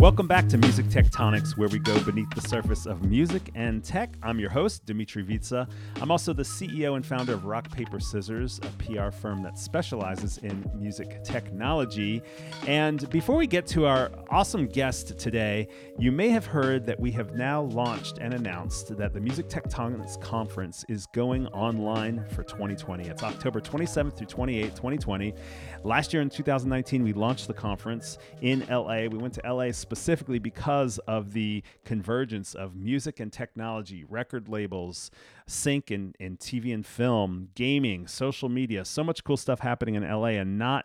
Welcome back to Music Tectonics, where we go beneath the surface of music and tech. I'm your host, Dmitri Vietze. I'm also the CEO and founder of Rock Paper Scissors, a PR firm that specializes in music technology. And before we get to our awesome guest today, you may have heard that we have now launched and announced that the Music Tectonics Conference is going online for 2020. It's October 27th through 28th, 2020. Last year in 2019, we launched the conference in LA. We went to LA specifically because of the convergence of music and technology, record labels, sync and, and TV and film, gaming, social media, so much cool stuff happening in LA and not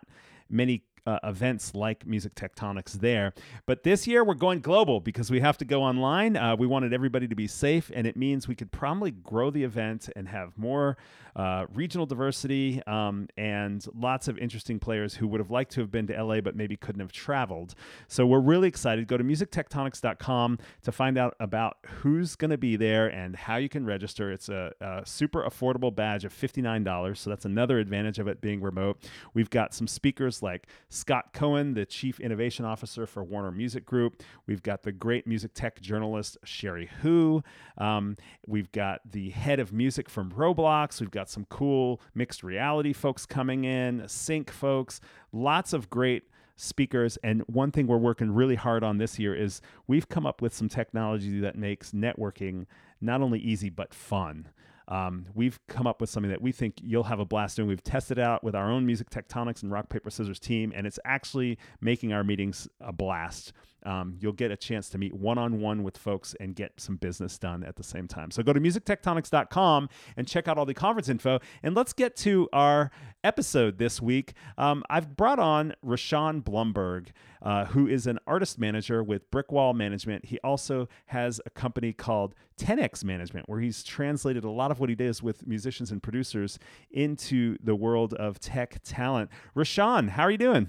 many uh, events like Music Tectonics there. But this year we're going global because we have to go online. Uh, we wanted everybody to be safe, and it means we could probably grow the event and have more uh, regional diversity um, and lots of interesting players who would have liked to have been to LA but maybe couldn't have traveled. So we're really excited. Go to musictectonics.com to find out about who's going to be there and how you can register. It's a, a super affordable badge of $59. So that's another advantage of it being remote. We've got some speakers like Scott Cohen, the Chief Innovation Officer for Warner Music Group. We've got the great music tech journalist Cherie Hu. Um, we've got the head of music from Roblox. We've got some cool mixed reality folks coming in, sync folks, lots of great speakers. And one thing we're working really hard on this year is we've come up with some technology that makes networking not only easy but fun. Um, we've come up with something that we think you'll have a blast doing. We've tested out with our own Music Tectonics and Rock Paper Scissors team, and it's actually making our meetings a blast. Um, you'll get a chance to meet one on one with folks and get some business done at the same time. So go to musictectonics.com and check out all the conference info. And let's get to our episode this week. Um, I've brought on Rishon Blumberg, uh, who is an artist manager with Brick Wall Management. He also has a company called 10x Management, where he's translated a lot of what he does with musicians and producers into the world of tech talent. Rashawn, how are you doing?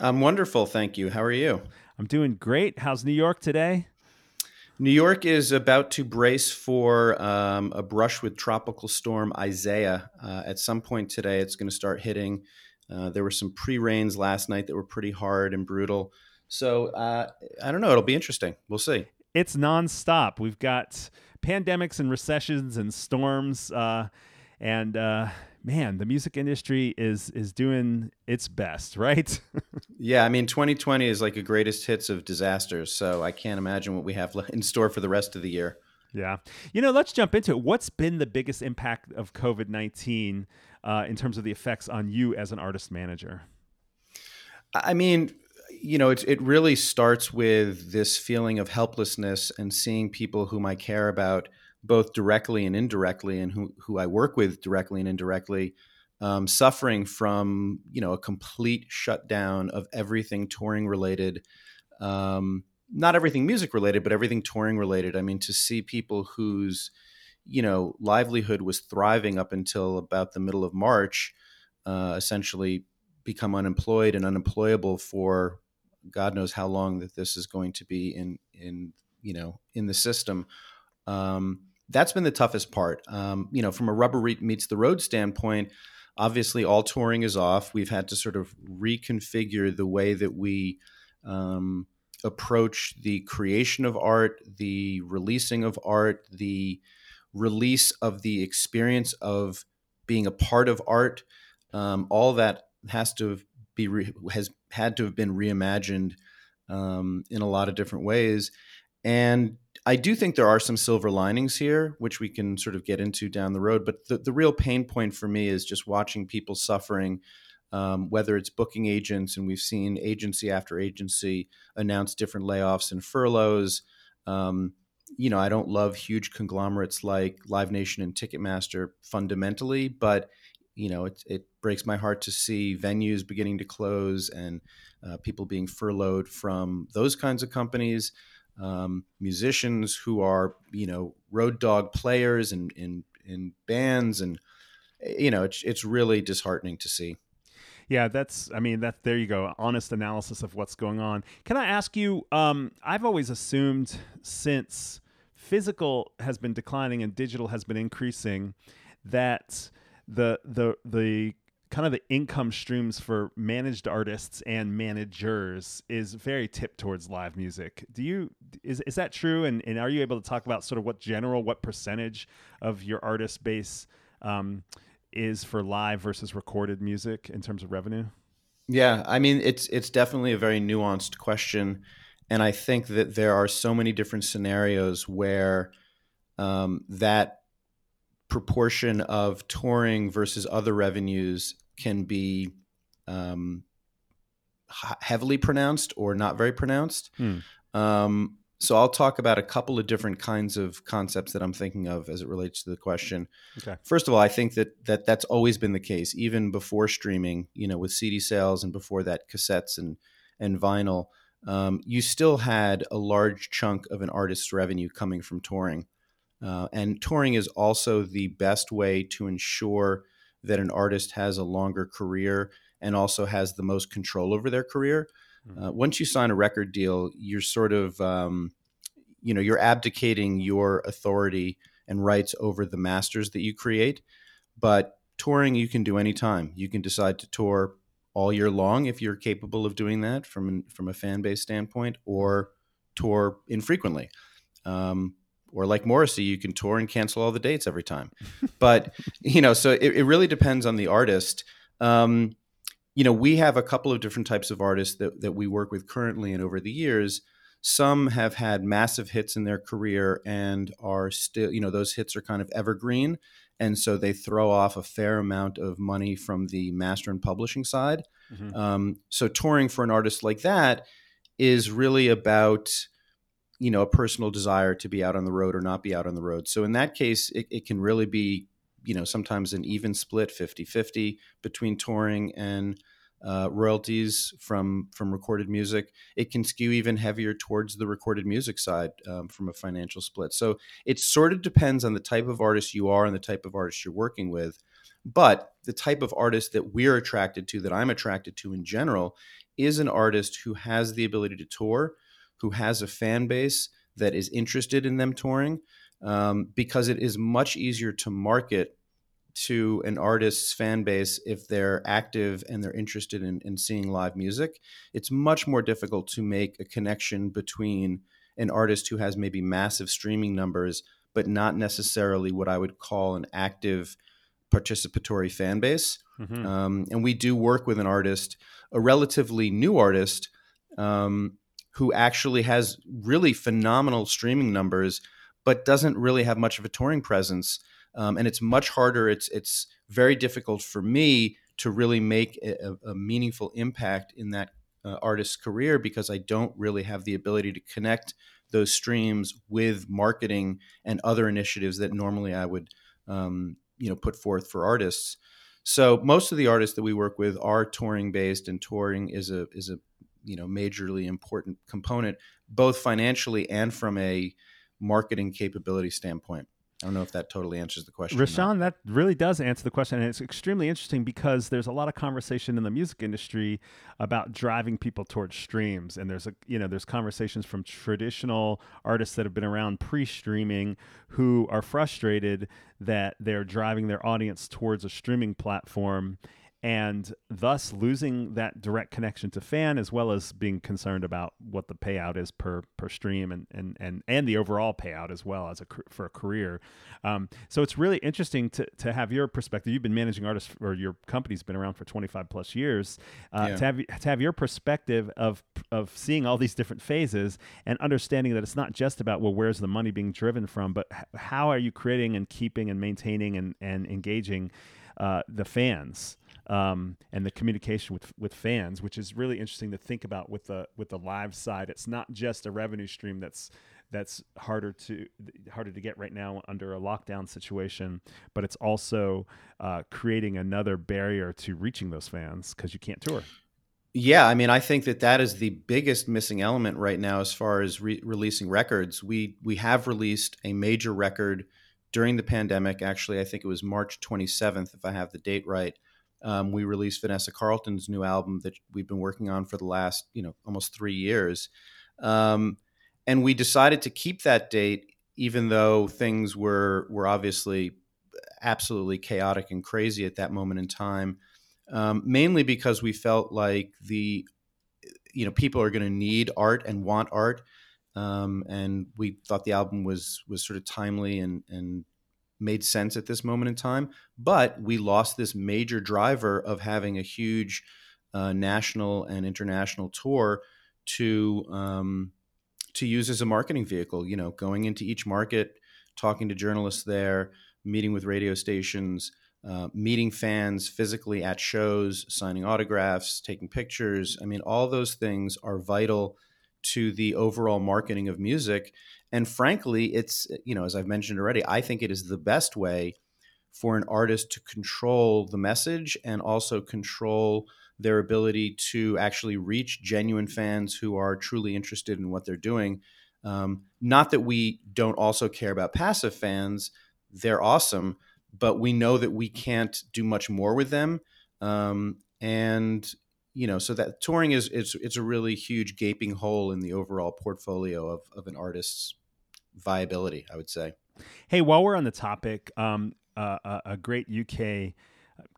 I'm wonderful, thank you. How are you? I'm doing great. How's New York today? New York is about to brace for um, a brush with tropical storm Isaiah. Uh, at some point today, it's going to start hitting. Uh, there were some pre rains last night that were pretty hard and brutal. So uh, I don't know. It'll be interesting. We'll see. It's nonstop. We've got pandemics and recessions and storms. Uh, and uh, man, the music industry is is doing its best, right? yeah, I mean, 2020 is like a greatest hits of disasters, so I can't imagine what we have in store for the rest of the year. Yeah, you know, let's jump into it. What's been the biggest impact of COVID 19 uh, in terms of the effects on you as an artist manager? I mean, you know, it, it really starts with this feeling of helplessness and seeing people whom I care about both directly and indirectly, and who, who I work with directly and indirectly, um, suffering from you know a complete shutdown of everything touring related. Um, not everything music related, but everything touring related. I mean, to see people whose you know livelihood was thriving up until about the middle of March, uh, essentially become unemployed and unemployable for God knows how long that this is going to be in in you know in the system. Um, that's been the toughest part. Um, you know, from a rubber meets the road standpoint, obviously all touring is off. We've had to sort of reconfigure the way that we um, approach the creation of art, the releasing of art, the release of the experience of being a part of art. Um, all that has to be re- has had to have been reimagined um, in a lot of different ways, and I do think there are some silver linings here, which we can sort of get into down the road. But the, the real pain point for me is just watching people suffering, um, whether it's booking agents, and we've seen agency after agency announce different layoffs and furloughs. Um, you know, I don't love huge conglomerates like Live Nation and Ticketmaster fundamentally, but you know, it, it breaks my heart to see venues beginning to close and uh, people being furloughed from those kinds of companies um, musicians who are you know road dog players and in in bands and you know it's it's really disheartening to see. Yeah that's i mean that there you go honest analysis of what's going on. Can i ask you um, i've always assumed since physical has been declining and digital has been increasing that the the the kind of the income streams for managed artists and managers is very tipped towards live music. Do you is is that true? And and are you able to talk about sort of what general what percentage of your artist base um, is for live versus recorded music in terms of revenue? Yeah, I mean it's it's definitely a very nuanced question, and I think that there are so many different scenarios where um, that proportion of touring versus other revenues can be um, heavily pronounced or not very pronounced. Hmm. Um, so I'll talk about a couple of different kinds of concepts that I'm thinking of as it relates to the question. Okay. First of all, I think that that that's always been the case, even before streaming. You know, with CD sales and before that, cassettes and and vinyl. Um, you still had a large chunk of an artist's revenue coming from touring. Uh, and touring is also the best way to ensure that an artist has a longer career and also has the most control over their career. Mm-hmm. Uh, once you sign a record deal, you're sort of, um, you know, you're abdicating your authority and rights over the masters that you create. But touring, you can do anytime. You can decide to tour all year long if you're capable of doing that from from a fan base standpoint, or tour infrequently. Um, or like Morrissey, you can tour and cancel all the dates every time. but you know, so it, it really depends on the artist. Um, you know, we have a couple of different types of artists that that we work with currently and over the years. Some have had massive hits in their career and are still, you know, those hits are kind of evergreen. And so they throw off a fair amount of money from the master and publishing side. Mm-hmm. Um, so touring for an artist like that is really about you know a personal desire to be out on the road or not be out on the road. So in that case it, it can really be you know sometimes an even split 50-50 between touring and uh, royalties from from recorded music. It can skew even heavier towards the recorded music side um, from a financial split. So it sort of depends on the type of artist you are and the type of artist you're working with. But the type of artist that we're attracted to that i'm attracted to in general is an artist who has the ability to tour who has a fan base that is interested in them touring um, because it is much easier to market to an artist's fan base if they're active and they're interested in, in seeing live music. It's much more difficult to make a connection between an artist who has maybe massive streaming numbers, but not necessarily what I would call an active participatory fan base. Mm-hmm. Um, and we do work with an artist, a relatively new artist, um, who actually has really phenomenal streaming numbers, but doesn't really have much of a touring presence. Um, and it's much harder. It's it's very difficult for me to really make a, a meaningful impact in that uh, artist's career because I don't really have the ability to connect those streams with marketing and other initiatives that normally I would um, you know put forth for artists. So most of the artists that we work with are touring based, and touring is a is a you know majorly important component both financially and from a marketing capability standpoint I don't know if that totally answers the question. Rishon, that really does answer the question. And it's extremely interesting because there's a lot of conversation in the music industry about driving people towards streams. And there's a you know, there's conversations from traditional artists that have been around pre-streaming who are frustrated that they're driving their audience towards a streaming platform and thus losing that direct connection to fan as well as being concerned about what the payout is per per stream and and and, and the overall payout as well as a for a career. Um, so it's really interesting to, to have your perspective. You've been managing artists or your company's been around for 25 plus years uh, yeah. to have to have your perspective of of seeing all these different phases and understanding that it's not just about well where's the money being driven from but how are you creating and keeping and maintaining and and engaging uh, the fans um, and the communication with with fans, which is really interesting to think about with the with the live side. It's not just a revenue stream that's that's harder to harder to get right now under a lockdown situation, but it's also uh, creating another barrier to reaching those fans because you can't tour. Yeah, I mean, I think that that is the biggest missing element right now as far as re- releasing records. We we have released a major record during the pandemic. Actually, I think it was March 27th, if I have the date right um, we released Vanessa Carlton's new album that we've been working on for the last, you know, almost three years. Um, and we decided to keep that date, even though things were were obviously absolutely chaotic and crazy at that moment in time. Um, mainly because we felt like the you know people are going to need art and want art um, and we thought the album was was sort of timely and and made sense at this moment in time but we lost this major driver of having a huge uh, national and international tour to um, to use as a marketing vehicle you know going into each market talking to journalists there meeting with radio stations uh, meeting fans physically at shows, signing autographs, taking pictures. I mean, all those things are vital to the overall marketing of music. And frankly, it's, you know, as I've mentioned already, I think it is the best way for an artist to control the message and also control their ability to actually reach genuine fans who are truly interested in what they're doing. Um, not that we don't also care about passive fans, they're awesome but we know that we can't do much more with them. Um, and you know, so that touring is it's it's a really huge gaping hole in the overall portfolio of of an artist's viability. I would say. Hey, while we're on the topic, um, uh, a, a great UK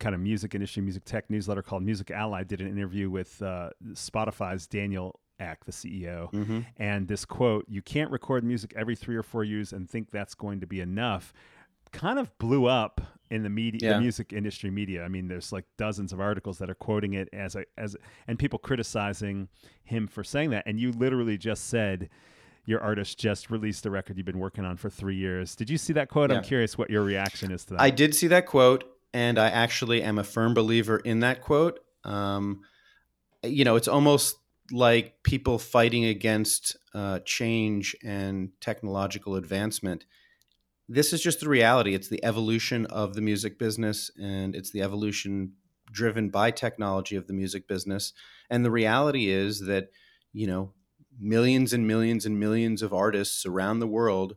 kind of music industry, music tech newsletter called Music Ally did an interview with uh, Spotify's Daniel Ek, the CEO, mm-hmm. and this quote: "You can't record music every three or four years and think that's going to be enough." kind of blew up in the media yeah. the music industry media i mean there's like dozens of articles that are quoting it as a as and people criticizing him for saying that and you literally just said your artist just released the record you've been working on for three years did you see that quote yeah. i'm curious what your reaction is to that i did see that quote and i actually am a firm believer in that quote um, you know it's almost like people fighting against uh, change and technological advancement this is just the reality. It's the evolution of the music business, and it's the evolution driven by technology of the music business. And the reality is that, you know, millions and millions and millions of artists around the world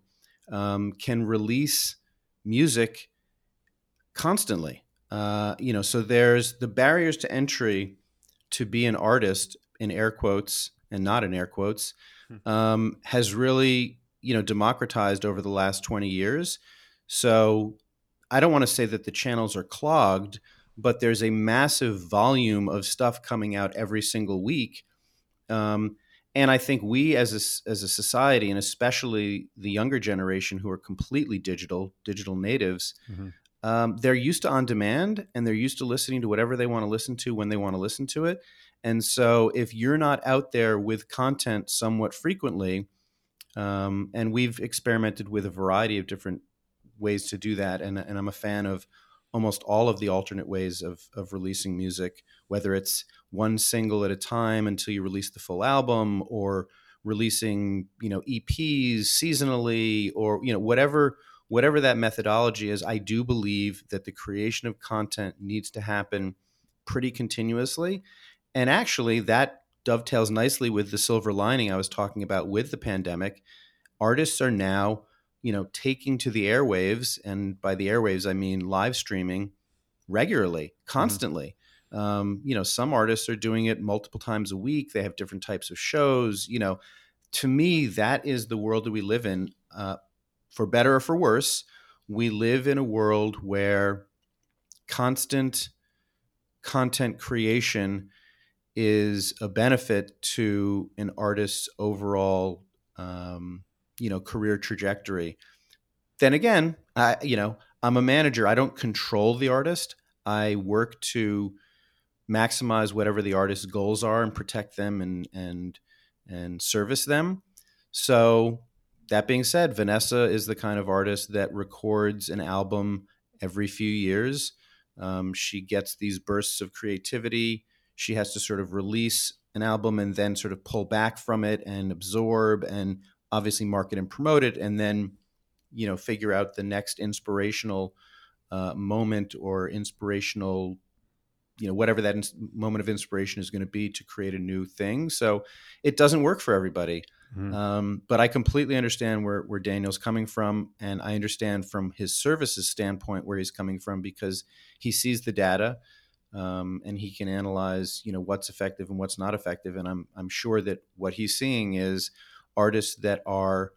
um, can release music constantly. Uh, you know, so there's the barriers to entry to be an artist in air quotes and not in air quotes hmm. um, has really you know democratized over the last 20 years so i don't want to say that the channels are clogged but there's a massive volume of stuff coming out every single week um, and i think we as a, as a society and especially the younger generation who are completely digital digital natives mm-hmm. um, they're used to on demand and they're used to listening to whatever they want to listen to when they want to listen to it and so if you're not out there with content somewhat frequently um, and we've experimented with a variety of different ways to do that. And, and I'm a fan of almost all of the alternate ways of, of releasing music, whether it's one single at a time until you release the full album or releasing, you know, EPs seasonally or, you know, whatever whatever that methodology is, I do believe that the creation of content needs to happen pretty continuously. And actually, that dovetails nicely with the silver lining I was talking about with the pandemic. Artists are now, you know, taking to the airwaves, and by the airwaves I mean live streaming regularly, mm-hmm. constantly. Mm-hmm. Um, you know, some artists are doing it multiple times a week. They have different types of shows. You know, to me, that is the world that we live in. Uh, for better or for worse, we live in a world where constant content creation is a benefit to an artist's overall, um, you know, career trajectory. Then again, I, you know, I'm a manager. I don't control the artist. I work to maximize whatever the artist's goals are and protect them and and and service them. So that being said, Vanessa is the kind of artist that records an album every few years. Um, she gets these bursts of creativity she has to sort of release an album and then sort of pull back from it and absorb and obviously market and promote it and then you know figure out the next inspirational uh, moment or inspirational you know whatever that ins- moment of inspiration is going to be to create a new thing. So it doesn't work for everybody. Mm-hmm. um, but i completely understand where, where daniel's coming from and i understand from his services standpoint where he's coming from because he sees the data um, and he can analyze you know what's effective and what's not effective. And i'm i'm sure that what he's seeing is artists that are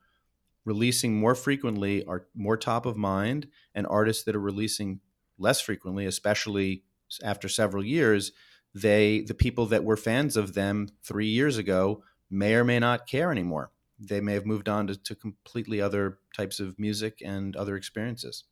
releasing more frequently are more top of mind, and artists that are releasing less frequently, especially after several years, they the people that were fans of them three years ago may or may not care anymore. They may have moved on to, to completely other types of music and other experiences.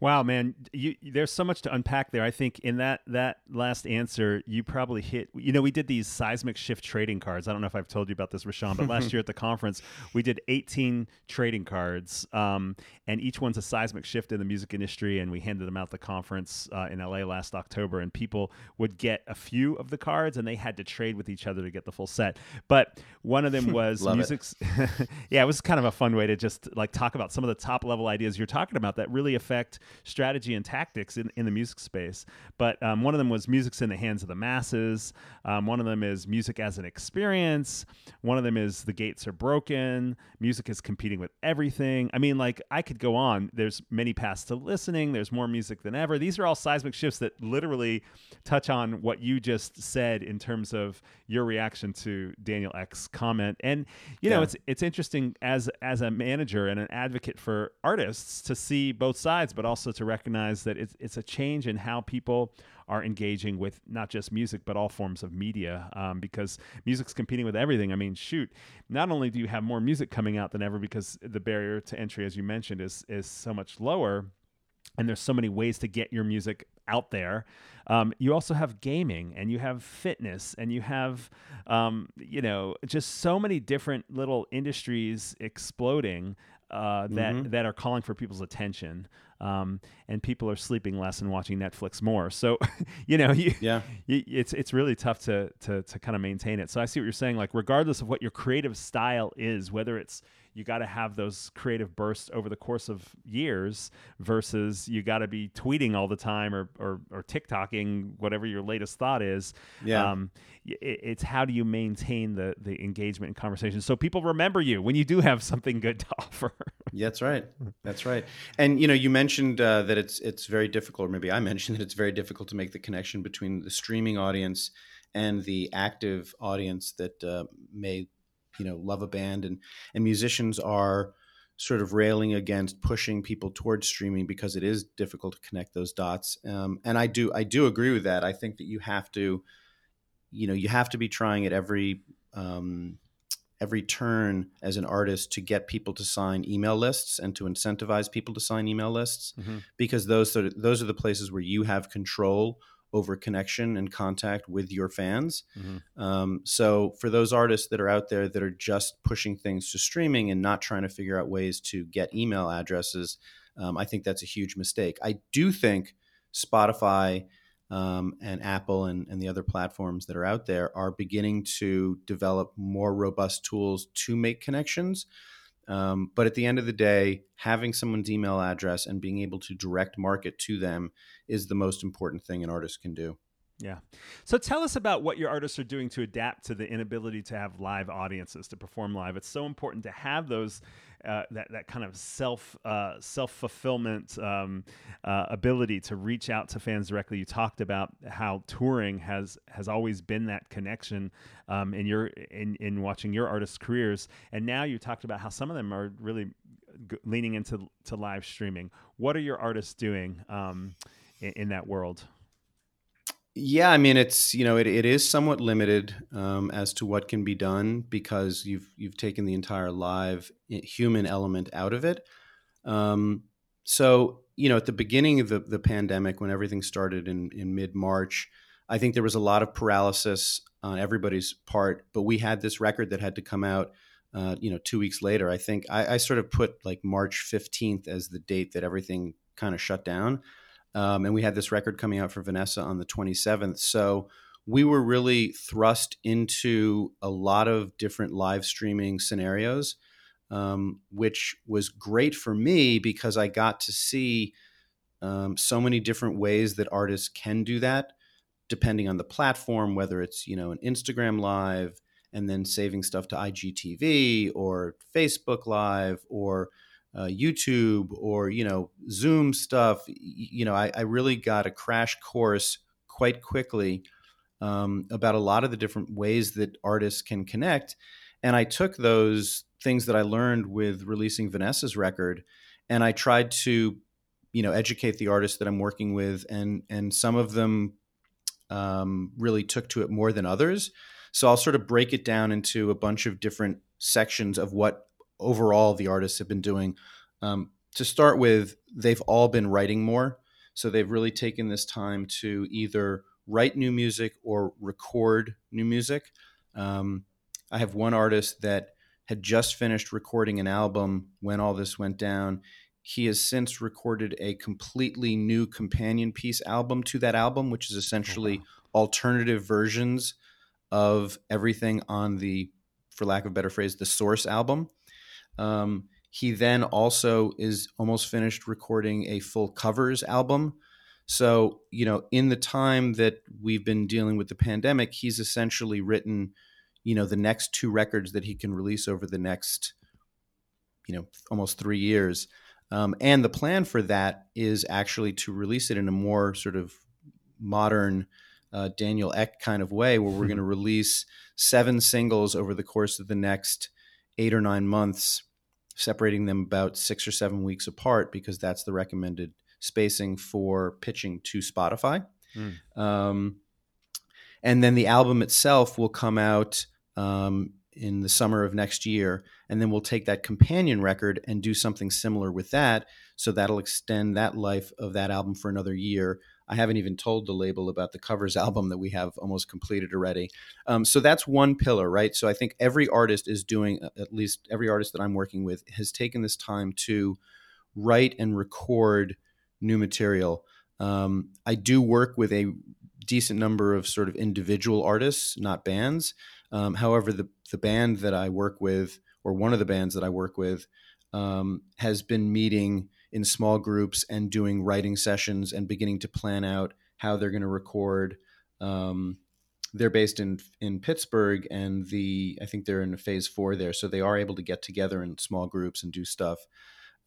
Wow, man, you, there's so much to unpack there. I think in that that last answer, you probably hit. You know, we did these seismic shift trading cards. I don't know if I've told you about this, Rishon, but last year at the conference, we did 18 trading cards, um, and each one's a seismic shift in the music industry. And we handed them out at the conference uh, in LA last October, and people would get a few of the cards, and they had to trade with each other to get the full set. But one of them was music's. yeah, it was kind of a fun way to just like talk about some of the top level ideas you're talking about that really affect strategy and tactics in, in the music space. But um, one of them was music's in the hands of the masses. Um, one of them is music as an experience. One of them is the gates are broken. Music is competing with everything. I mean, like I could go on. There's many paths to listening. There's more music than ever. These are all seismic shifts that literally touch on what you just said in terms of your reaction to Daniel Ek's comment. And you know, yeah. it's it's interesting as as a manager and an advocate for artists to see both sides, but also to recognize that it's it's a change in how people are engaging with not just music but all forms of media um, because music's competing with everything. I mean, shoot, not only do you have more music coming out than ever because the barrier to entry, as you mentioned, is is so much lower and there's so many ways to get your music out there. Um, you also have gaming and you have fitness and you have, um, you know, just so many different little industries exploding uh, that mm-hmm. that are calling for people's attention. Um, and people are sleeping less and watching Netflix more. So, you know, you, yeah, you, it's it's really tough to to to kind of maintain it. So I see what you're saying. Like, regardless of what your creative style is, whether it's you got to have those creative bursts over the course of years versus you got to be tweeting all the time or, or, or TikToking whatever your latest thought is. Yeah. Um, it, it's how do you maintain the, the engagement and conversation so people remember you when you do have something good to offer. yeah, that's right. That's right. And, you know, you mentioned uh, that it's, it's very difficult, or maybe I mentioned that it's very difficult to make the connection between the streaming audience and the active audience that uh, may you know love a band and and musicians are sort of railing against pushing people towards streaming because it is difficult to connect those dots um, and i do i do agree with that i think that you have to you know you have to be trying at every um, every turn as an artist to get people to sign email lists and to incentivize people to sign email lists mm-hmm. because those are, those are the places where you have control over connection and contact with your fans. Mm-hmm. Um, so for those artists that are out there that are just pushing things to streaming and not trying to figure out ways to get email addresses, um, I think that's a huge mistake. I do think Spotify um, and Apple and, and the other platforms that are out there are beginning to develop more robust tools to make connections. Um, but at the end of the day, having someone's email address and being able to direct market to them is the most important thing an artist can do. Yeah. So tell us about what your artists are doing to adapt to the inability to have live audiences to perform live. It's so important to have those uh, that that kind of self uh, self fulfillment um, uh, ability to reach out to fans directly. You talked about how touring has has always been that connection um, in your in in watching your artists' careers, and now you talked about how some of them are really g- leaning into to live streaming. What are your artists doing um, in, in that world? Yeah, I mean it's you know it, it is somewhat limited um, as to what can be done because you've you've taken the entire live human element out of it. Um, so you know at the beginning of the, the pandemic when everything started in in mid March, I think there was a lot of paralysis on everybody's part. But we had this record that had to come out. Uh, you know, two weeks later, I think I, I sort of put like March fifteenth as the date that everything kind of shut down. Um, and we had this record coming out for Vanessa on the 27th. So we were really thrust into a lot of different live streaming scenarios, um, which was great for me because I got to see um, so many different ways that artists can do that, depending on the platform, whether it's you know an Instagram live and then saving stuff to IGTV or Facebook Live or uh, YouTube or you know Zoom stuff, you know, I, I, really got a crash course quite quickly um, about a lot of the different ways that artists can connect, and I took those things that I learned with releasing Vanessa's record, and I tried to, you know, educate the artists that I'm working with, and and some of them um, really took to it more than others. So I'll sort of break it down into a bunch of different sections of what overall the artists have been doing. Um, to start with, they've all been writing more. So they've really taken this time to either write new music or record new music. Um, I have one artist that had just finished recording an album when all this went down. He has since recorded a completely new companion piece album to that album, which is essentially oh, wow. alternative versions of everything on the, for lack of a better phrase, the source album. Um, he then also is almost finished recording a full covers album. So, you know, in the time that we've been dealing with the pandemic, he's essentially written, you know, the next two records that he can release over the next, you know, almost three years. Um, and the plan for that is actually to release it in a more sort of modern uh, Daniel Ek kind of way, where we're going to release seven singles over the course of the next eight or nine months, separating them about six or seven weeks apart because that's the recommended spacing for pitching to Spotify. Mm. Um, and then the album itself will come out um, in the summer of next year. And then we'll take that companion record and do something similar with that. So that'll extend that life of that album for another year. I haven't even told the label about the covers album that we have almost completed already. Um, so that's one pillar, right? So I think every artist is doing, uh, at least every artist that I'm working with, has taken this time to write and record new material. Um, I do work with a decent number of sort of individual artists, not bands. Um, however, the the band that I work with, or one of the bands that I work with, um, has been meeting in small groups and doing writing sessions and beginning to plan out how they're going to record. Um, they're based in in Pittsburgh, and the I think they're in phase four there, so they are able to get together in small groups and do stuff.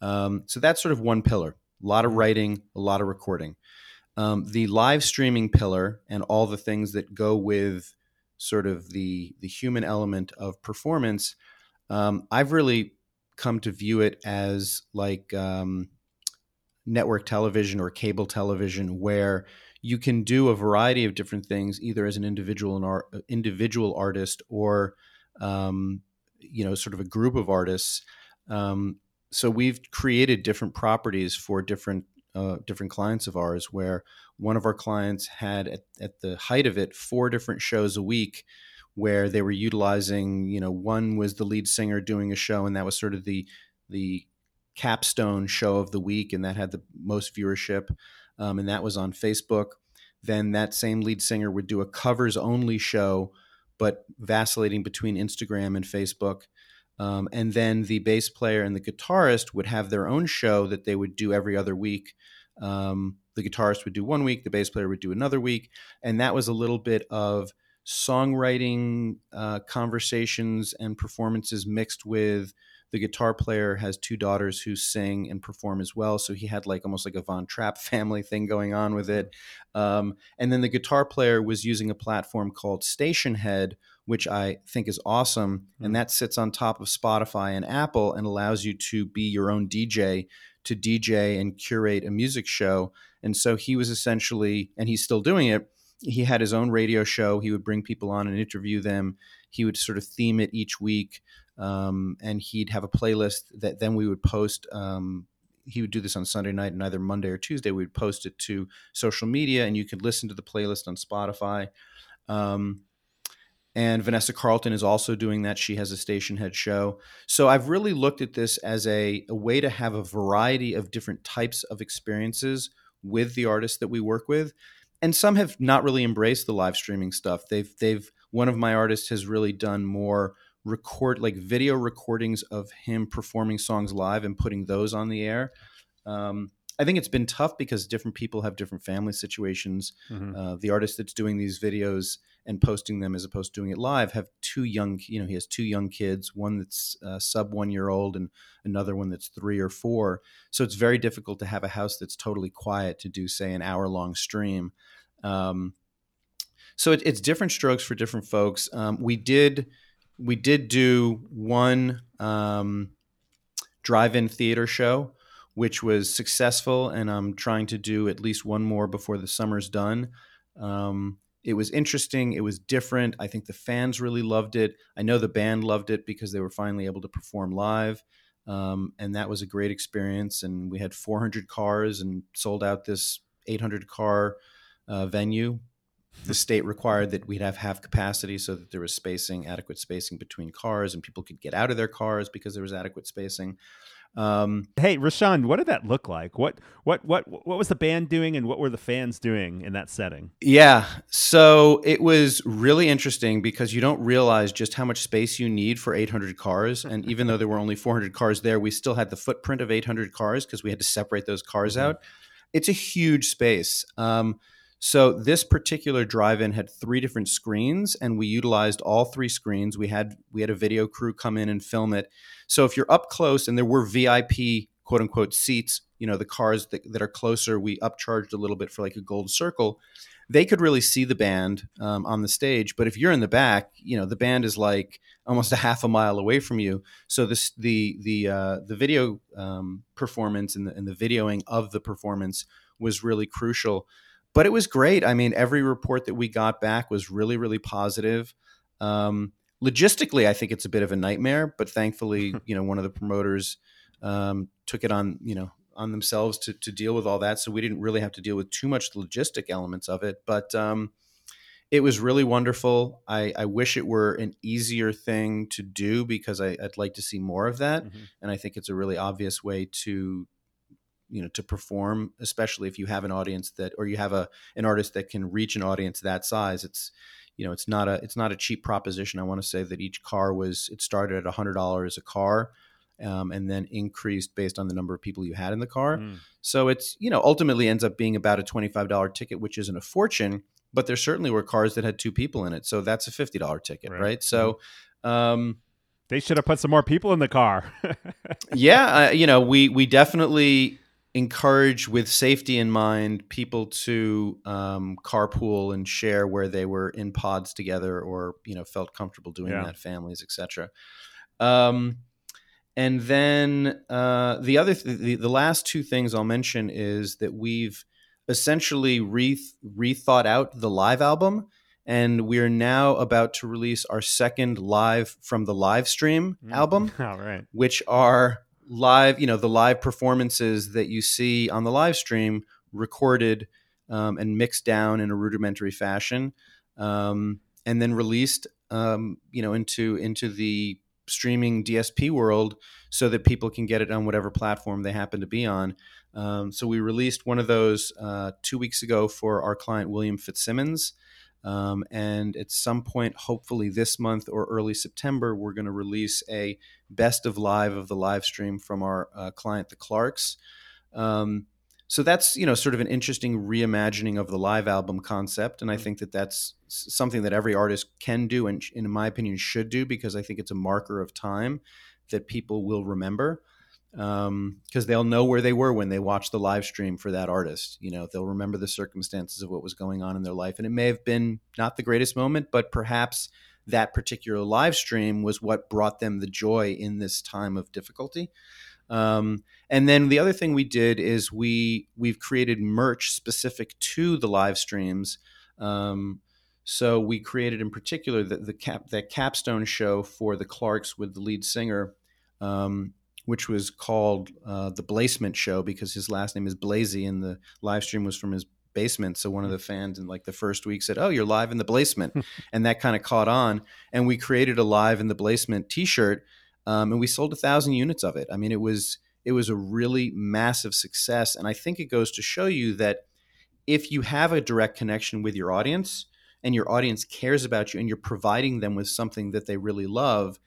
Um, so that's sort of one pillar: a lot of writing, a lot of recording. Um, the live streaming pillar and all the things that go with sort of the the human element of performance. Um, I've really come to view it as like um, network television or cable television, where you can do a variety of different things, either as an individual art, individual artist or um, you know sort of a group of artists. Um, so we've created different properties for different uh, different clients of ours where one of our clients had at, at, the height of it four different shows a week where they were utilizing you know one was the lead singer doing a show and that was sort of the the capstone show of the week and that had the most viewership um, and that was on facebook then that same lead singer would do a covers only show but vacillating between instagram and facebook um, and then the bass player and the guitarist would have their own show that they would do every other week. Um, the guitarist would do one week, the bass player would do another week. And that was a little bit of songwriting uh, conversations and performances mixed with the guitar player has two daughters who sing and perform as well. So he had like almost like a Von Trapp family thing going on with it. Um, and then the guitar player was using a platform called Stationhead, which I think is awesome. Mm-hmm. And that sits on top of Spotify and Apple and allows you to be your own DJ to DJ and curate a music show. And so he was essentially, and he's still doing it. He had his own radio show. He would bring people on and interview them. He would sort of theme it each week. Um, and he'd have a playlist that then we would post. Um, he would do this on Sunday night, and either Monday or Tuesday we'd post it to social media, and you could listen to the playlist on Spotify. Um, and Vanessa Carlton is also doing that. She has a Stationhead show. So I've really looked at this as a, a way to have a variety of different types of experiences with the artists that we work with. And some have not really embraced the live streaming stuff. They've they've one of my artists has really done more record like video recordings of him performing songs live and putting those on the air. Um, I think it's been tough because different people have different family situations. Mm-hmm. Uh, the artist that's doing these videos and posting them as opposed to doing it live have two young, you know, he has two young kids, one that's uh, sub one year old and another one that's three or four. So it's very difficult to have a house that's totally quiet to do, say, an hour long stream. Um, so it, it's different strokes for different folks. Um, we did we did do one um, drive-in theater show, which was successful, and I'm trying to do at least one more before the summer's done. Um, it was interesting. It was different. I think the fans really loved it. I know the band loved it because they were finally able to perform live. Um, and that was a great experience. And we had 400 cars and sold out this 800 car uh, venue. The state required that we'd have half capacity so that there was spacing, adequate spacing between cars, and people could get out of their cars because there was adequate spacing. Um, hey, Rishon, what did that look like? What what what what was the band doing, and what were the fans doing in that setting? Yeah, so it was really interesting because you don't realize just how much space you need for 800 cars, and even though there were only 400 cars there, we still had the footprint of 800 cars because we had to separate those cars mm-hmm. out. It's a huge space. Um, so this particular drive-in had three different screens, and we utilized all three screens. We had we had a video crew come in and film it. So if you're up close, and there were VIP quote unquote seats, you know, the cars that, that are closer, we upcharged a little bit for like a gold circle. They could really see the band um, on the stage, but if you're in the back, you know, the band is like almost a half a mile away from you. So this the the uh, the video um, performance and the, and the videoing of the performance was really crucial but it was great. I mean, every report that we got back was really, really positive. Um, logistically, I think it's a bit of a nightmare, but thankfully, you know, one of the promoters um, took it on, you know, on themselves to, to deal with all that. So we didn't really have to deal with too much logistic elements of it, but um, it was really wonderful. I, I, wish it were an easier thing to do because I, would like to see more of that. Mm-hmm. And I think it's a really obvious way to you know to perform especially if you have an audience that or you have a an artist that can reach an audience that size it's you know it's not a it's not a cheap proposition i want to say that each car was it started at $100 a car um, and then increased based on the number of people you had in the car mm. so it's you know ultimately ends up being about a $25 ticket which isn't a fortune but there certainly were cars that had two people in it so that's a $50 ticket right, right? so mm-hmm. um, they should have put some more people in the car. yeah, uh, you know, we we definitely encourage with safety in mind people to um, carpool and share where they were in pods together or you know felt comfortable doing yeah. that families etc um, and then uh, the other th- the, the last two things i'll mention is that we've essentially re- rethought out the live album and we're now about to release our second live from the live stream mm. album all right which are live, you know, the live performances that you see on the live stream recorded um, and mixed down in a rudimentary fashion, um, and then released, um, you know, into into the streaming DSP world so that people can get it on whatever platform they happen to be on. Um, so we released one of those uh, two weeks ago for our client William Fitzsimmons. Um, and at some point, hopefully this month or early September, we're going to release a best of live of the live stream from our uh, client, the Clarks. Um, so that's you know sort of an interesting reimagining of the live album concept, and I mm-hmm. think that that's something that every artist can do, and in my opinion should do, because I think it's a marker of time that people will remember because um, they'll know where they were when they watched the live stream for that artist. You know, they'll remember the circumstances of what was going on in their life, and it may have been not the greatest moment, but perhaps that particular live stream was what brought them the joy in this time of difficulty. Um, and then the other thing we did is we we've created merch specific to the live streams. Um, so we created in particular the, the cap that capstone show for the Clarks with the lead singer. Um, which was called uh, the Blasement Show because his last name is Blasey, and the live stream was from his basement. So one of the fans in like the first week said, "Oh, you're live in the Blasement," and that kind of caught on. And we created a live in the Blasement T-shirt, um, and we sold a thousand units of it. I mean, it was it was a really massive success, and I think it goes to show you that if you have a direct connection with your audience and your audience cares about you and you're providing them with something that they really love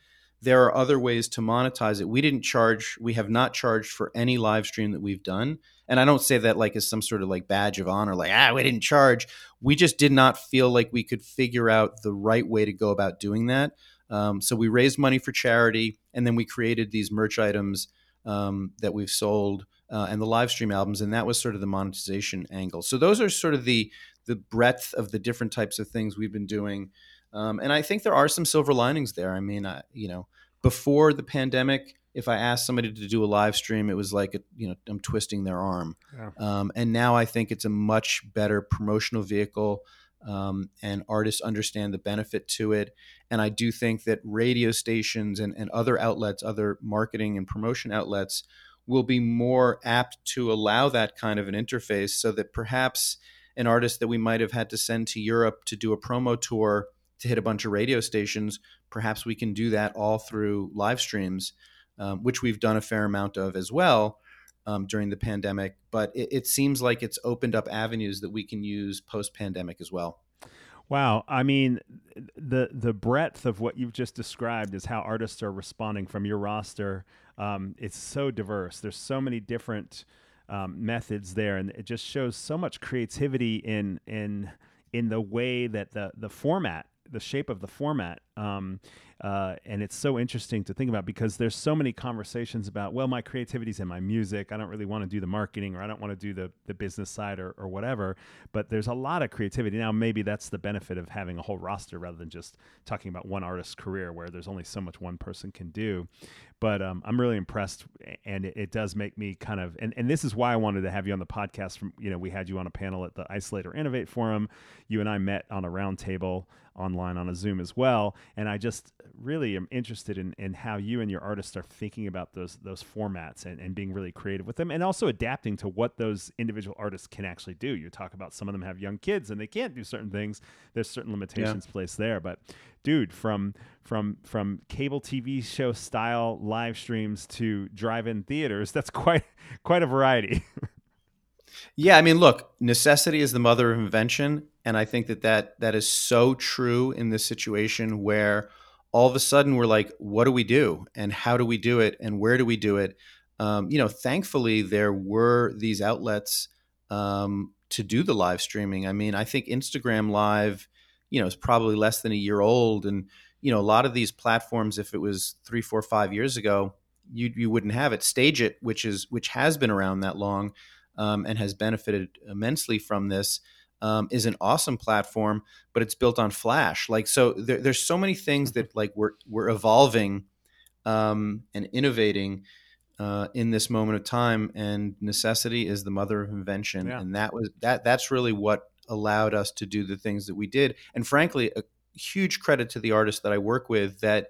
there are other ways to monetize it. We didn't charge, we have not charged for any live stream that we've done. And I don't say that like as some sort of like badge of honor, like, ah, we didn't charge. We just did not feel like we could figure out the right way to go about doing that. Um, so we raised money for charity and then we created these merch items um, that we've sold uh, and the live stream albums. And that was sort of the monetization angle. So those are sort of the, the breadth of the different types of things we've been doing. Um, and I think there are some silver linings there. I mean, I, you know, before the pandemic, if I asked somebody to do a live stream, it was like, a, you know, I'm twisting their arm. Yeah. Um, and now I think it's a much better promotional vehicle. Um, and artists understand the benefit to it. And I do think that radio stations and, and other outlets, other marketing and promotion outlets, will be more apt to allow that kind of an interface so that perhaps an artist that we might have had to send to Europe to do a promo tour to hit a bunch of radio stations, perhaps we can do that all through live streams, um, which we've done a fair amount of as well um, during the pandemic. But it, it seems like it's opened up avenues that we can use post pandemic as well. Wow, I mean, the the breadth of what you've just described is how artists are responding from your roster. Um, it's so diverse. There's so many different um, methods there, and it just shows so much creativity in in in the way that the the format the shape of the format. Um, uh, and it's so interesting to think about because there's so many conversations about, well, my creativity's in my music. I don't really want to do the marketing or I don't want to do the, the business side or, or whatever. But there's a lot of creativity. Now, maybe that's the benefit of having a whole roster rather than just talking about one artist's career where there's only so much one person can do. But um, I'm really impressed. And it, it, does make me kind of, and, and this is why I wanted to have you on the podcast. From, you know, we had you on a panel at the Isolate or Innovate Forum. You and I met on a roundtable online on a Zoom as well. And I just really am interested in, in how you and your artists are thinking about those those formats and, and being really creative with them and also adapting to what those individual artists can actually do. You talk about some of them have young kids and they can't do certain things. There's certain limitations yeah. placed there. But dude, from from from cable TV show style live streams to drive-in theaters, that's quite quite a variety. Yeah, I mean, look, necessity is the mother of invention, and I think that that that is so true in this situation where all of a sudden we're like, what do we do, and how do we do it, and where do we do it? Um, you know, thankfully there were these outlets um, to do the live streaming. I mean, I think Instagram Live, you know, is probably less than a year old, and you know, a lot of these platforms, if it was three, four, five years ago, you you wouldn't have it. StageIt, which is which has been around that long um, and has benefited immensely from this. Um, is an awesome platform, but it's built on Flash. Like so, there, there's so many things that like we're we're evolving um, and innovating uh, in this moment of time. And necessity is the mother of invention, yeah. and that was that. That's really what allowed us to do the things that we did. And frankly, a huge credit to the artists that I work with. That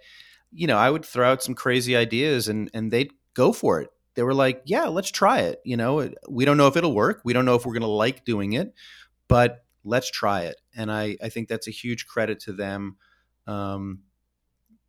you know, I would throw out some crazy ideas, and and they'd go for it they were like, yeah, let's try it. You know, we don't know if it'll work. We don't know if we're going to like doing it, but let's try it. And I, I think that's a huge credit to them um,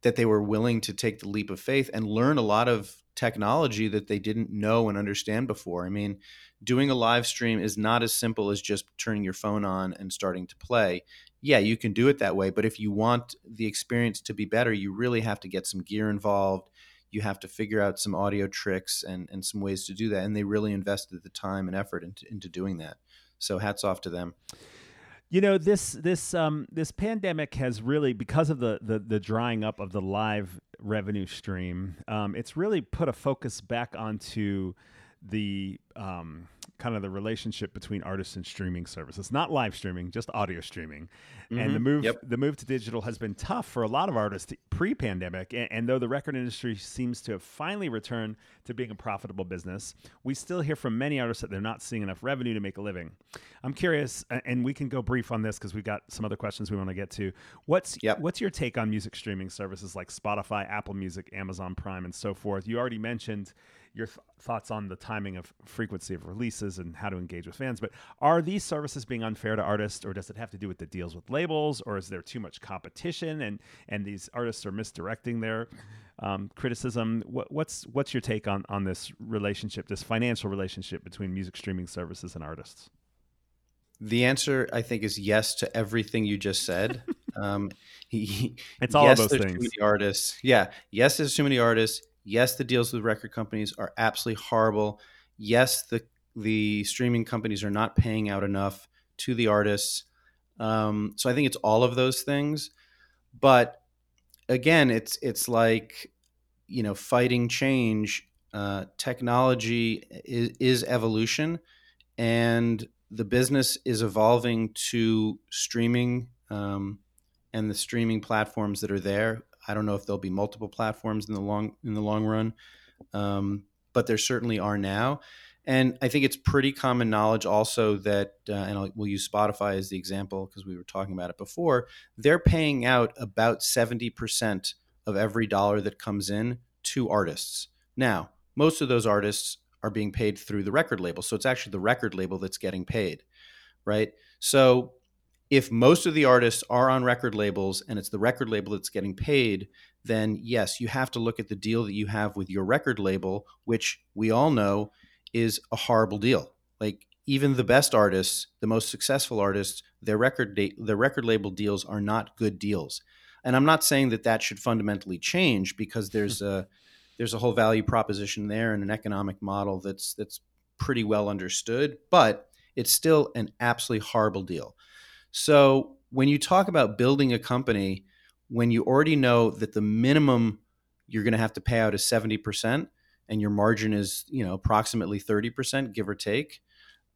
that they were willing to take the leap of faith and learn a lot of technology that they didn't know and understand before. I mean, doing a live stream is not as simple as just turning your phone on and starting to play. Yeah, you can do it that way, but if you want the experience to be better, you really have to get some gear involved you have to figure out some audio tricks and, and some ways to do that. And they really invested the time and effort into, into doing that. So hats off to them. You know this this um, this pandemic has really because of the, the the drying up of the live revenue stream. Um, it's really put a focus back onto the um, kind of the relationship between artists and streaming services not live streaming just audio streaming mm-hmm. and the move yep. the move to digital has been tough for a lot of artists pre-pandemic and, and, though the record industry seems to have finally returned to being a profitable business we still hear from many artists that they're not seeing enough revenue to make a living i'm curious and we can go brief on this because we've got some other questions we want to get to what's yep. what's your take on music streaming services like spotify apple music amazon prime and so forth you already mentioned your th- thoughts on the timing of frequency of releases and how to engage with fans. But are these services being unfair to artists, or does it have to do with the deals with labels, or is there too much competition and and these artists are misdirecting their um, criticism? What, what's what's your take on on this relationship, this financial relationship between music streaming services and artists? The answer, I think, is yes to everything you just said. um, he, it's all yes, of those things. Too many artists. Yeah. Yes, there's too many artists. Yes, the deals with record companies are absolutely horrible. Yes, the the streaming companies are not paying out enough to the artists. Um, so I think it's all of those things. But again, it's it's like you know fighting change. Uh, technology is, is evolution, and the business is evolving to streaming um, and the streaming platforms that are there. I don't know if there'll be multiple platforms in the long in the long run, um, but there certainly are now. And I think it's pretty common knowledge also that, uh, and I'll, we'll use Spotify as the example because we were talking about it before. They're paying out about seventy percent of every dollar that comes in to artists. Now, most of those artists are being paid through the record label, so it's actually the record label that's getting paid, right? So if most of the artists are on record labels and it's the record label that's getting paid, then yes, you have to look at the deal that you have with your record label, which we all know is a horrible deal. Like even the best artists, the most successful artists, their record their record label deals are not good deals. And I'm not saying that that should fundamentally change because there's a there's a whole value proposition there and an economic model that's that's pretty well understood, but it's still an absolutely horrible deal. So when you talk about building a company, when you already know that the minimum you're going to have to pay out is 70% and your margin is, you know, approximately 30%, give or take,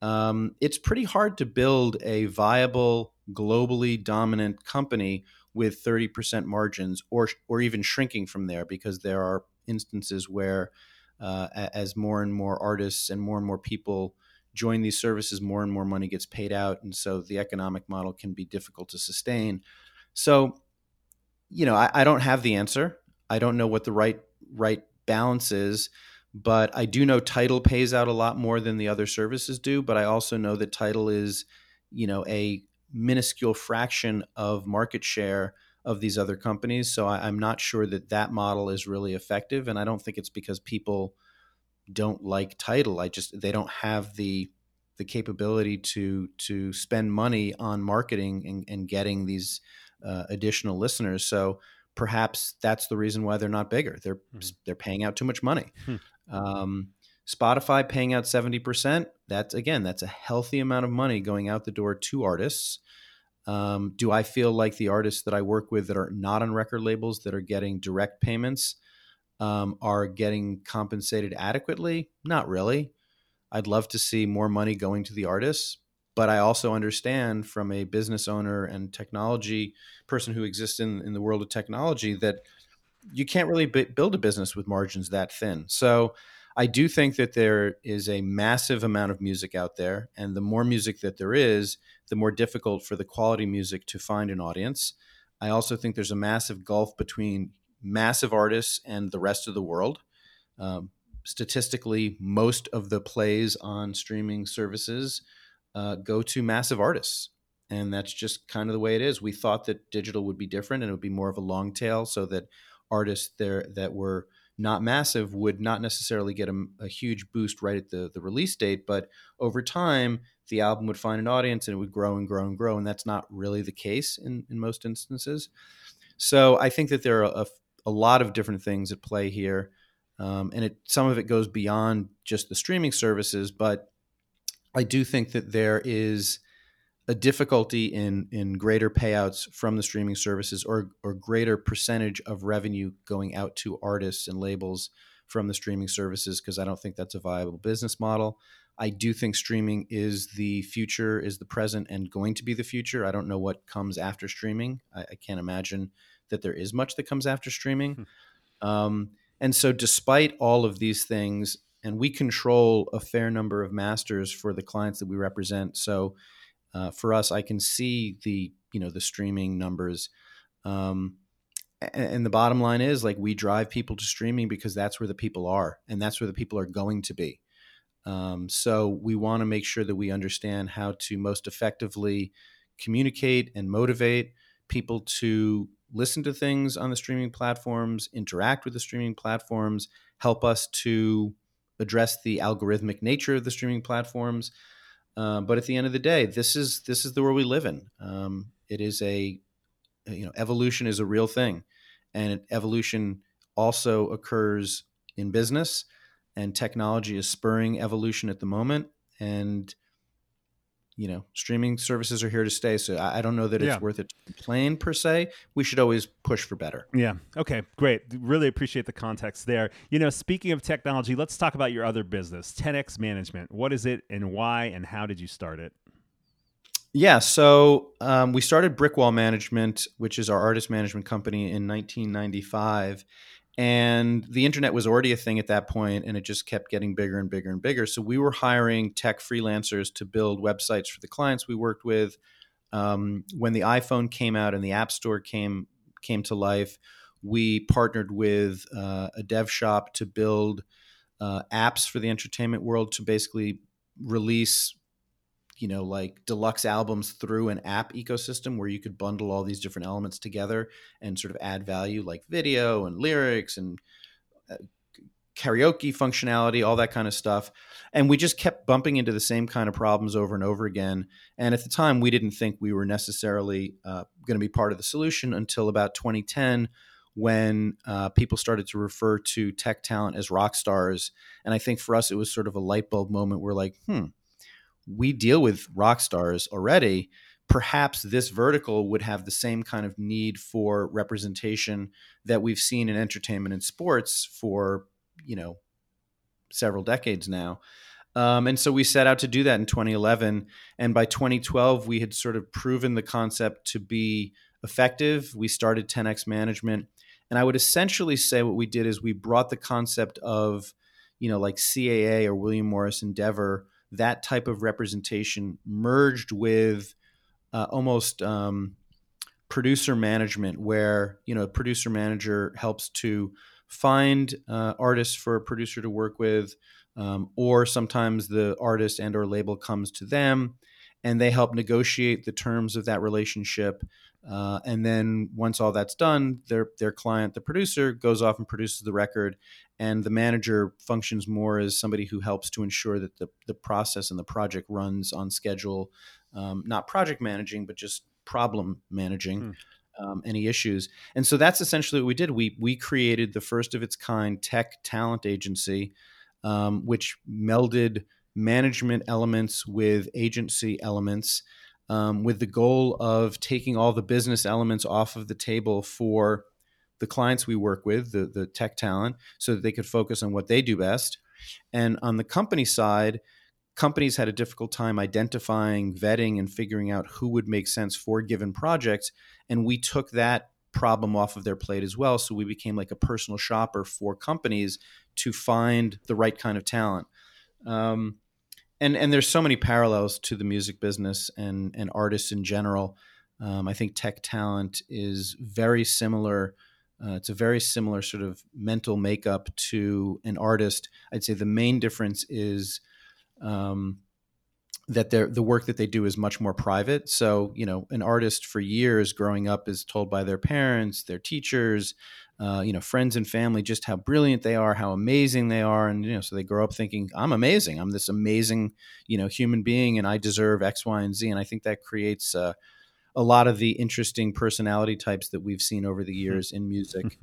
um, it's pretty hard to build a viable, globally dominant company with 30% margins or, or even shrinking from there because there are instances where uh, as more and more artists and more and more people join these services, more and more money gets paid out. And so the economic model can be difficult to sustain. So, you know, I, I don't have the answer. I don't know what the right right balance is, but I do know Tidal pays out a lot more than the other services do. But I also know that Tidal is, you know, a minuscule fraction of market share of these other companies. So I, am not sure that that model is really effective, and I don't think it's because people don't like Tidal. I just they don't have the the capability to to spend money on marketing and, and getting these uh, additional listeners. So perhaps that's the reason why they're not bigger. They're mm-hmm. they're paying out too much money. Hmm. Um, Spotify paying out seventy percent. That's again that's a healthy amount of money going out the door to artists. Um, do I feel like the artists that I work with that are not on record labels that are getting direct payments? Um, are getting compensated adequately? Not really. I'd love to see more money going to the artists, but I also understand from a business owner and technology person who exists in, in the world of technology that you can't really b- build a business with margins that thin. So I do think that there is a massive amount of music out there, and the more music that there is, the more difficult for the quality music to find an audience. I also think there's a massive gulf between massive artists and the rest of the world. Um, statistically, most of the plays on streaming services uh, go to massive artists. And that's just kind of the way it is. We thought that digital would be different and it would be more of a long tail so that artists there that were not massive would not necessarily get a, a, huge boost right at the, the release date. But over time, the album would find an audience and it would grow and grow and grow. And that's not really the case in, in most instances. So I think that there are a, a lot of different things at play here, um, and it some of it goes beyond just the streaming services. But I do think that there is a difficulty in in greater payouts from the streaming services or or greater percentage of revenue going out to artists and labels from the streaming services because I don't think that's a viable business model. I do think streaming is the future, is the present, and going to be the future. I don't know what comes after streaming. I, I can't imagine that there is much that comes after streaming. Hmm. Um, and so, despite all of these things, and we control a fair number of masters for the clients that we represent. So, uh, for us, I can see the you know the streaming numbers. Um, and, and the bottom line is like we drive people to streaming because that's where the people are, and that's where the people are going to be. Um, so we want to make sure that we understand how to most effectively communicate and motivate people to listen to things on the streaming platforms, interact with the streaming platforms, help us to address the algorithmic nature of the streaming platforms. Uh, but at the end of the day, this is this is the world we live in. Um, it is a you know evolution is a real thing, and evolution also occurs in business, and technology is spurring evolution at the moment. And you know, streaming services are here to stay. So I, I don't know that it's yeah. worth it to complain per se. We should always push for better. Yeah. Okay. Great. Really appreciate the context there. You know, speaking of technology, let's talk about your other business, 10x Management. What is it, and why, and how did you start it? Yeah, so um, we started Brick Wall Management, which is our artist management company, in 1995. And the internet was already a thing at that point, and it just kept getting bigger and bigger and bigger. So we were hiring tech freelancers to build websites for the clients we worked with. Um, when the iPhone came out and the App Store came came to life, we partnered with uh, a dev shop to build uh, apps for the entertainment world to basically release you know like deluxe albums through an app ecosystem where you could bundle all these different elements together and sort of add value like video and lyrics and uh, karaoke functionality all that kind of stuff. And we just kept bumping into the same kind of problems over and over again. And at the time we didn't think we were necessarily uh, going to be part of the solution until about 2010 when uh, people started to refer to tech talent as rock stars. And i think for us it was sort of a light bulb moment. We're like hmm we deal with rock stars already perhaps this vertical would have the same kind of need for representation that we've seen in entertainment and sports for you know several decades now. Um, and so we set out to do that in 2011 and by 2012 we had sort of proven the concept to be effective. We started 10x management and i would essentially say what we did is we brought the concept of you know like caa or william morris endeavor that type of representation merged with uh, almost um, producer management, where you know a producer manager helps to find uh, artists for a producer to work with, um, or sometimes the artist and or label comes to them, and they help negotiate the terms of that relationship. Uh, and then once all that's done, their their client, the producer, goes off and produces the record, and the manager functions more as somebody who helps to ensure that the, the process and the project runs on schedule um, not project managing but just problem managing hmm. um, any issues. And so that's essentially what we did. We we created the first of its kind tech talent agency um, which melded management elements with agency elements um, with the goal of taking all the business elements off of the table for the clients we work with, the, the tech talent, so that they could focus on what they do best. And on the company side, companies had a difficult time identifying, vetting, and figuring out who would make sense for given projects. And we took that problem off of their plate as well. So we became like a personal shopper for companies to find the right kind of talent. Um, and and there's so many parallels to the music business and and artists in general. Um, I think tech talent is very similar uh, it's a very similar sort of mental makeup to an artist. I'd say the main difference is um, that the work that they do is much more private. So, you know, an artist for years growing up is told by their parents, their teachers, uh, you know, friends and family just how brilliant they are, how amazing they are, and you know, so they grow up thinking, "I'm amazing. I'm this amazing, you know, human being, and I deserve X, Y, and Z." And I think that creates uh, a lot of the interesting personality types that we've seen over the hmm. years in music,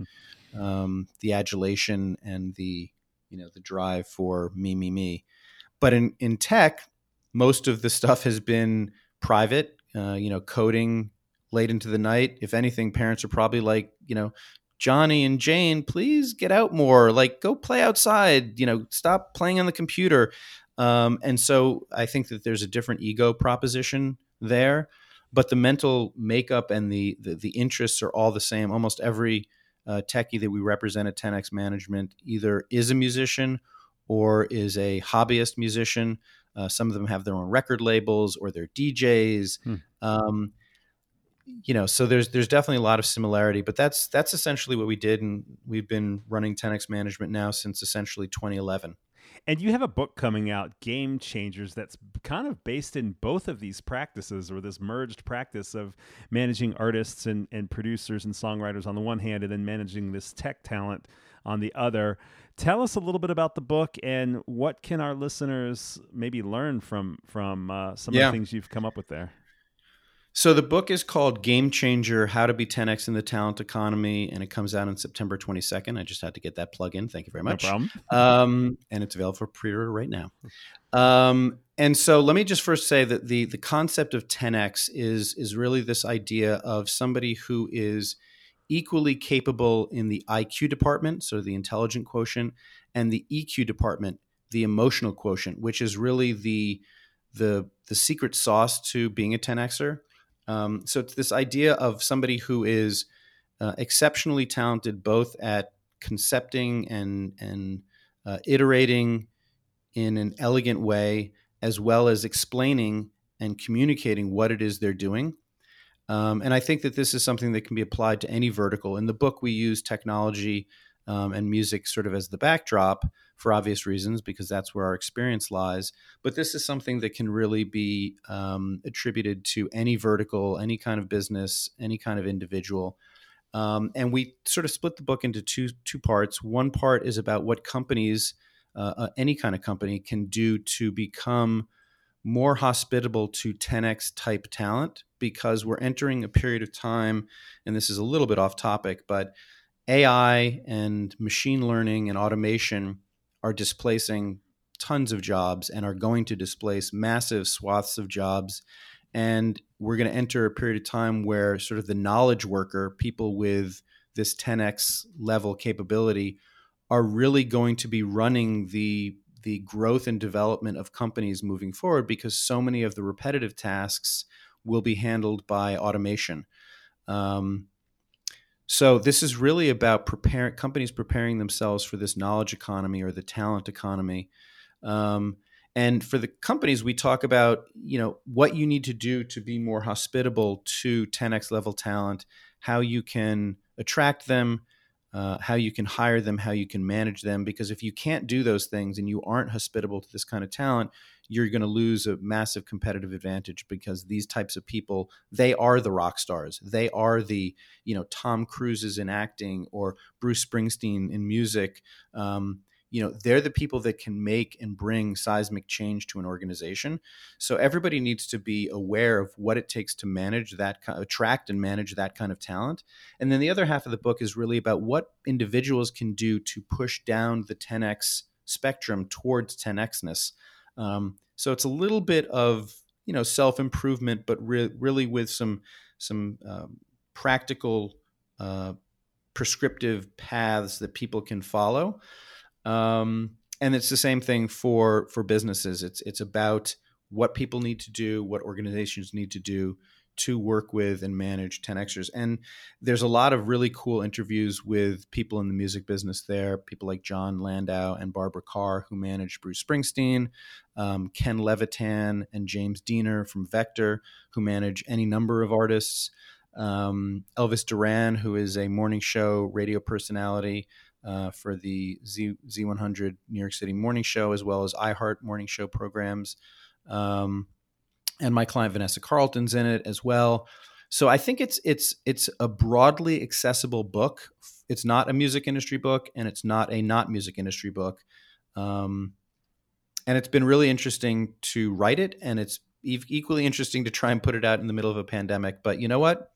um, the adulation and the you know the drive for me, me, me. But in in tech, most of the stuff has been private. Uh, you know, coding late into the night. If anything, parents are probably like, you know, Johnny and Jane, please get out more. Like, go play outside. You know, stop playing on the computer. Um, and so I think that there's a different ego proposition there but the mental makeup and the, the, the interests are all the same. Almost every uh, techie that we represent at 10x Management either is a musician or is a hobbyist musician. Uh, some of them have their own record labels or they're DJs. Hmm. Um, you know, so there's there's definitely a lot of similarity, but that's that's essentially what we did, and we've been running 10x Management now since essentially 2011. And you have a book coming out, Game Changers, that's kind of based in both of these practices or this merged practice of managing artists and, and producers and songwriters on the one hand, and then managing this tech talent on the other. Tell us a little bit about the book and what can our listeners maybe learn from from uh, some yeah. of the things you've come up with there. So the book is called Game Changer: How to Be 10x in the Talent Economy, and it comes out on September 22nd. I just had to get that plug in. Thank you very much. No problem. Um, and it's available for pre-order right now. Um, and so let me just first say that the the concept of 10x is is really this idea of somebody who is equally capable in the IQ department, so the intelligent quotient, and the EQ department, the emotional quotient, which is really the the the secret sauce to being a 10xer. Um, so it's this idea of somebody who is uh, exceptionally talented both at concepting and and uh, iterating in an elegant way, as well as explaining and communicating what it is they're doing. Um, and I think that this is something that can be applied to any vertical. In the book, we use technology um, and music sort of as the backdrop for obvious reasons, because that's where our experience lies. But this is something that can really be um, attributed to any vertical, any kind of business, any kind of individual. Um, and we sort of split the book into two two parts. One part is about what companies, uh, uh, any kind of company, can do to become more hospitable to 10x type talent because we're entering a period of time, and this is a little bit off topic, but AI and machine learning and automation are displacing tons of jobs and are going to displace massive swaths of jobs. And we're going to enter a period of time where sort of the knowledge worker, people with this 10x level capability, are really going to be running the the growth and development of companies moving forward because so many of the repetitive tasks will be handled by automation. Um, so this is really about preparing companies preparing themselves for this knowledge economy or the talent economy. Um, and for the companies, we talk about you know what you need to do to be more hospitable to 10x level talent, how you can attract them, uh, how you can hire them, how you can manage them. Because if you can't do those things and you aren't hospitable to this kind of talent, you're going to lose a massive competitive advantage because these types of people they are the rock stars they are the you know tom cruises in acting or bruce springsteen in music um, you know they're the people that can make and bring seismic change to an organization. So everybody needs to be aware of what it takes to manage that attract and manage that kind of talent. And then the other half of the book is really about what individuals can do to push down the 10x spectrum towards 10xness um, so it's a little bit of you know self improvement, but re- really with some some um, practical uh, prescriptive paths that people can follow. Um, and it's the same thing for for businesses. It's it's about what people need to do, what organizations need to do to work with and manage 10xers. And there's a lot of really cool interviews with people in the music business there, people like Jon Landau and Barbara Carr, who managed Bruce Springsteen, um, Ken Levitan and James Diener from Vector, who manage any number of artists, um, Elvis Duran, who is a morning show radio personality. Uh, for the Z, Z100 New York City morning show, as well as iHeart morning show programs. Um, and my client Vanessa Carlton's in it as well. So I think it's it's it's a broadly accessible book. It's not a music industry book, and it's not a not music industry book. Um, and it's been really interesting to write it, and it's equally interesting to try and put it out in the middle of a pandemic. But you know what?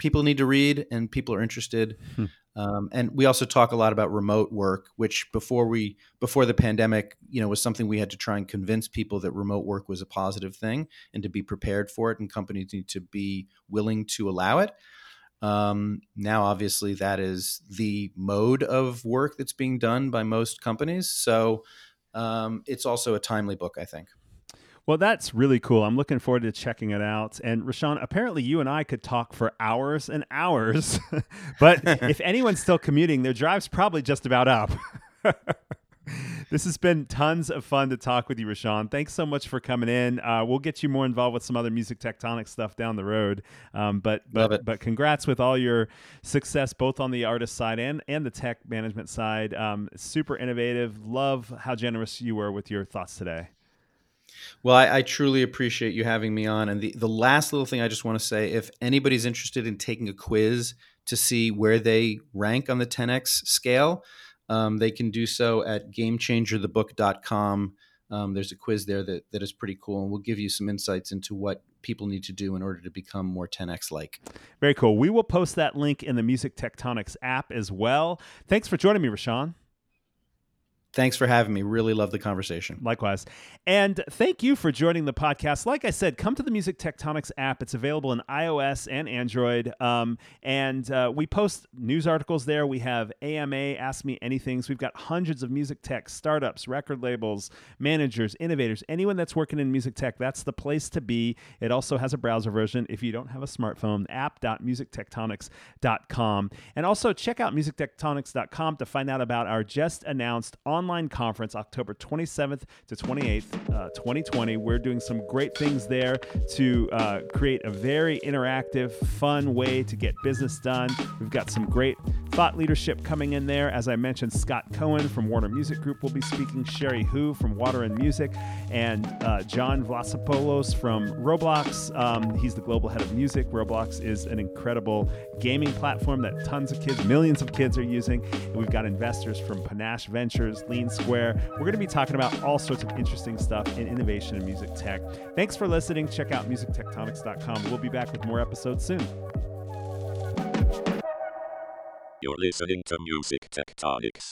People need to read, and people are interested. Hmm. Um, and we also talk a lot about remote work, which before we before the pandemic, you know, was something we had to try and convince people that remote work was a positive thing and to be prepared for it, and companies need to be willing to allow it. Um, now, obviously, that is the mode of work that's being done by most companies. So um, it's also a timely book, I think. Well, that's really cool. I'm looking forward to checking it out. And Rishon, apparently you and I could talk for hours and hours, but if anyone's still commuting, their drive's probably just about up. this has been tons of fun to talk with you, Rishon. Thanks so much for coming in. Uh, we'll get you more involved with some other music tectonic stuff down the road. Um, but but but congrats with all your success, both on the artist side and and the tech management side. Um, super innovative. Love how generous you were with your thoughts today. Well, I, I, truly appreciate you having me on. And the, the last little thing I just want to say if anybody's interested in taking a quiz to see where they rank on the 10x scale, um, they can do so at gamechangerthebook.com. Um, there's a quiz there that, that is pretty cool and will give you some insights into what people need to do in order to become more 10x like. Very cool. We will post that link in the Music Tectonics app as well. Thanks for joining me, Rishon. Thanks for having me. Really love the conversation. Likewise. And thank you for joining the podcast. Like I said, come to the Music Tectonics app. It's available in iOS and Android. Um, and uh, we post news articles there. We have AMA, Ask Me Anythings. We've got hundreds of music tech startups, record labels, managers, innovators, anyone that's working in music tech. That's the place to be. It also has a browser version if you don't have a smartphone, app.musictectonics.com. And also check out musictectonics.com to find out about our just announced online online conference October 27th to 28th, uh, 2020. We're doing some great things there to uh, create a very interactive, fun way to get business done. We've got some great thought leadership coming in there. As I mentioned, Scott Cohen from Warner Music Group will be speaking, Cherie Hu from Water and Music, and uh, Jon Vlassopulos from Roblox. Um, he's the global head of music. Roblox is an incredible gaming platform that tons of kids, millions of kids are using. And we've got investors from Panache Ventures, Lean Square. We're going to be talking about all sorts of interesting stuff in innovation and music tech. Thanks for listening. Check out musictectonics.com. We'll be back with more episodes soon. You're listening to Music Tectonics.